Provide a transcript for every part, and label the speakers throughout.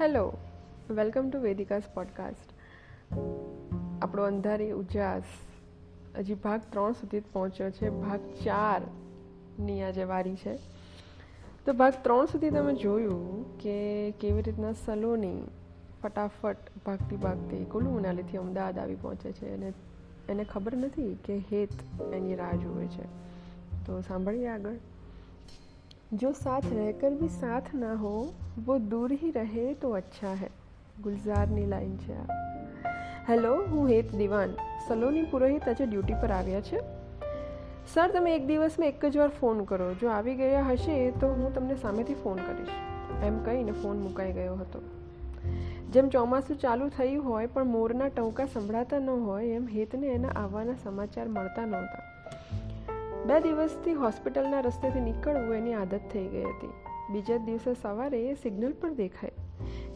Speaker 1: Hello welcome to Vedika's podcast આપણો અંધારી ઉજાસ હજી ભાગ ત્રણ સુધી પહોંચ્યો છે. ભાગ ચારની આજે વારી છે. તો ભાગ ત્રણ સુધી તમે જોયું કે કેવી રીતના સલોની ફટાફટ ભાગતી ભાગતી કુલુ મનાલીથી અમદાવાદ આવી પહોંચે છે અને એને ખબર નથી કે હેત એની રાહ જુએ છે. તો સાંભળીએ આગળ. जो साथ रहकर भी साथ ना हो वो दूर ही રહે તો અચ્છા હૈ ગુલઝારની લાઈન છે આ હેલો હું હેત દિવાન સલોની પુરોહિત આજે ડ્યુટી પર આવ્યા છે સર તમે એક દિવસમાં એક જ વાર ફોન કરો જો આવી ગયા હશે તો હું તમને સામેથી ફોન કરીશ એમ કહીને ફોન મુકાઈ ગયો હતો જેમ ચોમાસું ચાલુ થયું હોય પણ મોરના ટંકા સંભળાતા ન હોય એમ હેતને એના આવવાના સમાચાર મળતા નહોતા બે દિવસથી હોસ્પિટલના રસ્તેથી નીકળવું એની આદત થઈ ગઈ હતી. બીજા દિવસે સવારે એ સિગ્નલ પર દેખાય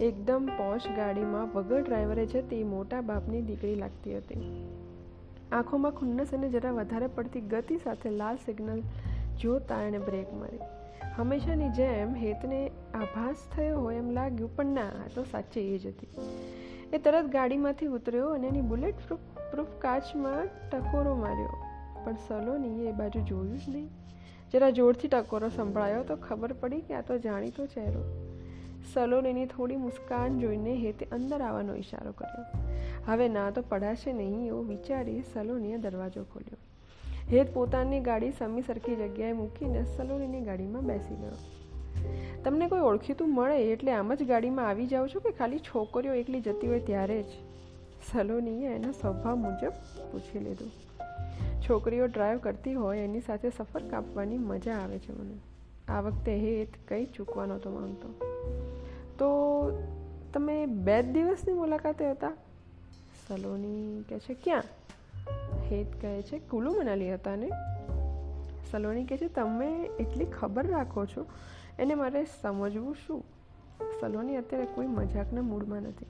Speaker 1: એકદમ પોશ ગાડીમાં વગર ડ્રાઈવરે જતી મોટા બાપની દીકરી લાગતી હતી. આંખોમાં ખુન્નસ અને જરા વધારે પડતી ગતિ સાથે લાલ સિગ્નલ જોતા એણે બ્રેક મારી. હંમેશાની જેમ હેતને આભાસ થયો હોય એમ લાગ્યું, પણ ના, આ તો સાચી એ જ હતી. એ તરત ગાડીમાંથી ઉતર્યો અને એની બુલેટ પ્રૂફ પ્રૂફ કાચમાં ટકોરો માર્યો. પણ સલોનીએ એ બાજુ જોયું જ નહીં. જરા જોરથી ટકોરો સંભળાયો તો ખબર પડી કે આ તો જાણીતો ચહેરો. સલોનીની થોડી મુસ્કાન જોઈને હેતે અંદર આવવાનો ઈશારો કર્યો. હવે ના તો પડાશે નહીં એવું વિચારી સલોનીએ દરવાજો ખોલ્યો. હેત પોતાની ગાડી સમી સરખી જગ્યાએ મૂકીને સલોનીની ગાડીમાં બેસી ગયો. તમને કોઈ ઓળખીતું મળે એટલે આમ જ ગાડીમાં આવી જાઓ છો કે ખાલી છોકરીઓ એકલી જતી હોય ત્યારે જ? સલોનીએ એના સ્વભાવ મુજબ પૂછી લીધું. છોકરીઓ ડ્રાઈવ કરતી હોય, એની સાથે સફર કાપવાની મજા આવે છે મને. આ વખતે હેત કંઈ ચૂકવાનો તો માંગતો. તો તમે બે જ દિવસની મુલાકાતે હતા? સલોની કહે છે, ક્યાં? હેત કહે છે, કુલુ મનાલી હતા ને? સલોની કહે છે, તમે એટલી ખબર રાખો છો? એને મારે સમજવું શું? સલોની અત્યારે કોઈ મજાકના મૂડમાં નથી.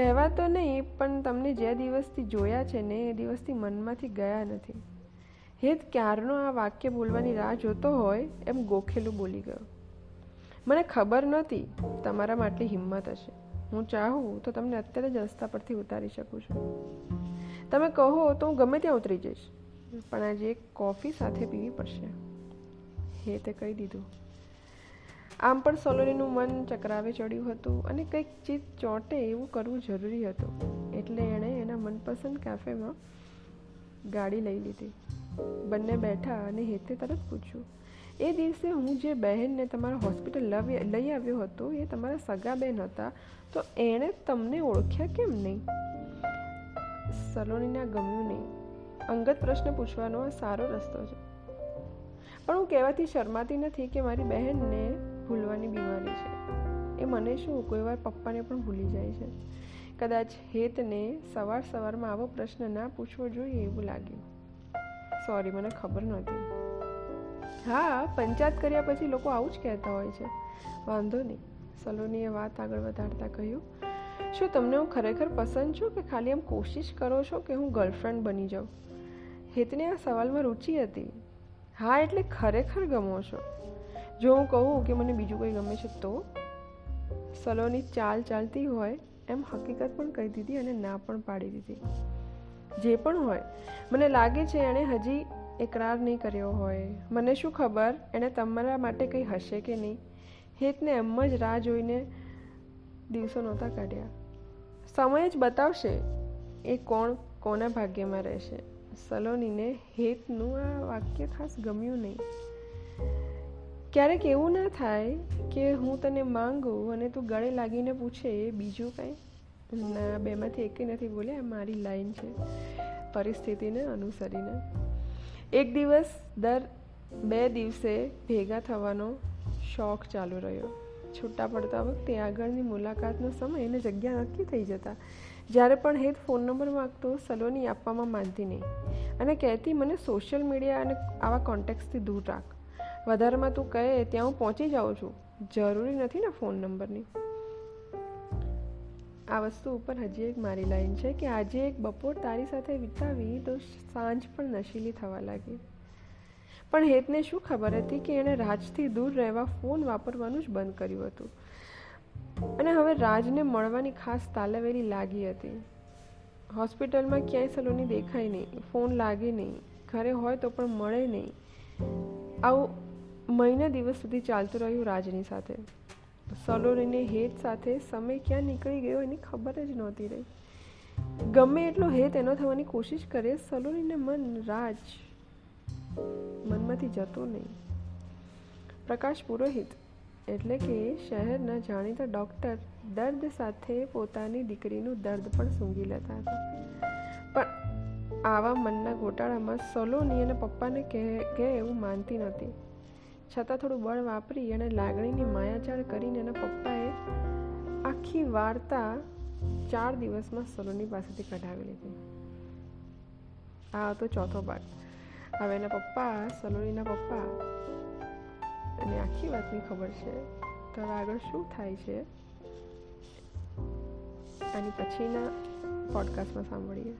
Speaker 1: કહેવા તો નહીં, પણ તમને જે દિવસથી જોયા છે ને, એ દિવસથી મનમાંથી ગયા નથી. હેત ક્યારનો આ વાક્ય બોલવાની રાહ જોતો હોય, એમ ગોખેલું બોલી ગયો. મને ખબર નહોતી તમારામાં આટલી હિંમત હશે. હું ચાહું તો તમને અત્યારે જ રસ્તા પરથી ઉતારી શકું છું. તમે કહો તો હું ગમે ત્યાં ઉતરી જઈશ. પણ આજે એક કોફી સાથે પીવી પડશે. હેતે કહી દીધું. આમ પણ સલોનીનું મન ચક્રાવે ચડ્યું હતું અને કંઈક ચીજ ચોંટે એવું કરવું જરૂરી હતું. એટલે એણે એના મનપસંદ કેફેમાં ગાડી લઈ લીધી. બંને બેઠા અને હેતે તરત પૂછ્યું, એ દિવસે હું જે બહેનને તમારા હોસ્પિટલ લઈ આવ્યો હતો એ તમારા સગા બહેન હતા, તો એણે તમને ઓળખ્યા કેમ નહીં? સલોનીના ગમ્યું નહીં. અંગત પ્રશ્ન પૂછવાનો આ સારો રસ્તો છે. પણ હું કહેવાથી શરમાતી નથી કે મારી બહેનને ભૂલવાની બીમારી છે. એ મને શું? કોઈ વાર પપ્પાને પણ ભૂલી જાય છે. કદાચ હેતને સવાર સવારમાં આવો પ્રશ્ન ના પૂછવો જોઈએ એવું લાગ્યું. સોરી મને ખબર નહોતી. હા, પંચાયત કર્યા પછી લોકો આવું જ કહેતા હોય છે. વાંધો નહીં. સલોનીએ વાત આગળ વધારતા કહ્યું. શું તમને હું ખરેખર પસંદ છું કે ખાલી એમ કોશિશ કરો છો કે હું ગર્લફ્રેન્ડ બની જાઉં? હેતને આ સવાલમાં રુચિ હતી. હા, એટલે ખરેખર ગમો છો. જો હું કહું કે મને બીજું કંઈ ગમે છે તો? સલોની ચાલ ચાલતી હોય એમ હકીકત પણ કહી દીધી અને ના પણ પાડી દીધી. જે પણ હોય. મને લાગે છે એણે હજી એકરાર નહીં કર્યો હોય. મને શું ખબર? એણે તમારા માટે કંઈ હશે કે નહીં? હેતને એમ જ રાહ જોઈને દિવસો નહોતા કાઢ્યા. સમય જ બતાવશે એ કોણ કોના ભાગ્યમાં રહેશે. સલોનીને હેતનું આ વાક્ય ખાસ ગમ્યું નહીં. ક્યારેક એવું ના થાય કે હું તને માંગું અને તું ગળે લાગીને પૂછે બીજું કાંઈ? ના, બેમાંથી એકે નથી બોલે, આ મારી લાઈન છે. પરિસ્થિતિને અનુસરીને. એક દિવસ દર બે દિવસે ભેગા થવાનો શોખ ચાલુ રહ્યો. છૂટા પડતા વખતે આગળની મુલાકાતનો સમય અને જગ્યા નક્કી થઈ જતા. જ્યારે પણ હેત ફોન નંબર માગતો, સલોની આપવામાં માનતી નહીં. અને કહેતી, મને સોશિયલ મીડિયા અને આવા કોન્ટેક્ટથી દૂર રાખ. વધારેમાં તું કહે ત્યાં હું પહોંચી જાઉં છું. જરૂરી નથી ને ફોન નંબરની આ વસ્તુ ઉપર હજી એક મારી લાઈન છે કે આજે એક બપોર તારી સાથે વિતાવી તો સાંજ પણ નશીલી થવા લાગી. પણ હેતને શું ખબર હતી કે એણે રાજથી દૂર રહેવા ફોન વાપરવાનું જ બંધ કર્યું હતું. અને હવે રાજને મળવાની ખાસ તાલવેલી લાગી હતી. હોસ્પિટલમાં ક્યાંય સલોની દેખાય નહીં ફોન લાગે નહીં, ઘરે હોય તો પણ મળે નહીં. આવું મહિના દિવસ સુધી ચાલતું રહ્યું રાજની સાથે. સલોનીને હેત સાથે સમય ક્યાં નીકળી ગયો એની ખબર જ નહોતી રહી. ગમે એટલો હેત એનો થવાની કોશિશ કરે, સલોનીને મન રાજ મનમાંથી જતું નહીં. પ્રકાશ પુરોહિત એટલે કે શહેરના જાણીતા ડૉક્ટર દર્દ સાથે પોતાની દીકરીનું દર્દ પણ સૂંઘી લેતા હતા. પણ આવા મનના ગોટાળામાં સલોની અને પપ્પાને કહે એવું માનતી નહોતી. છતાં થોડું બળ વાપરી અને લાગણીની માયાચાળ કરીને એના પપ્પાએ આખી વાર્તા ચાર દિવસમાં સલોની પાસેથી કઢાવી લીધી. આ હતો ચોથો ભાગ. હવે એના પપ્પા, સલોનીના પપ્પા. અને આખી વાતની ખબર છે. તો આગળ શું થાય છે? આની પછીના પોડકાસ્ટમાં સાંભળીએ.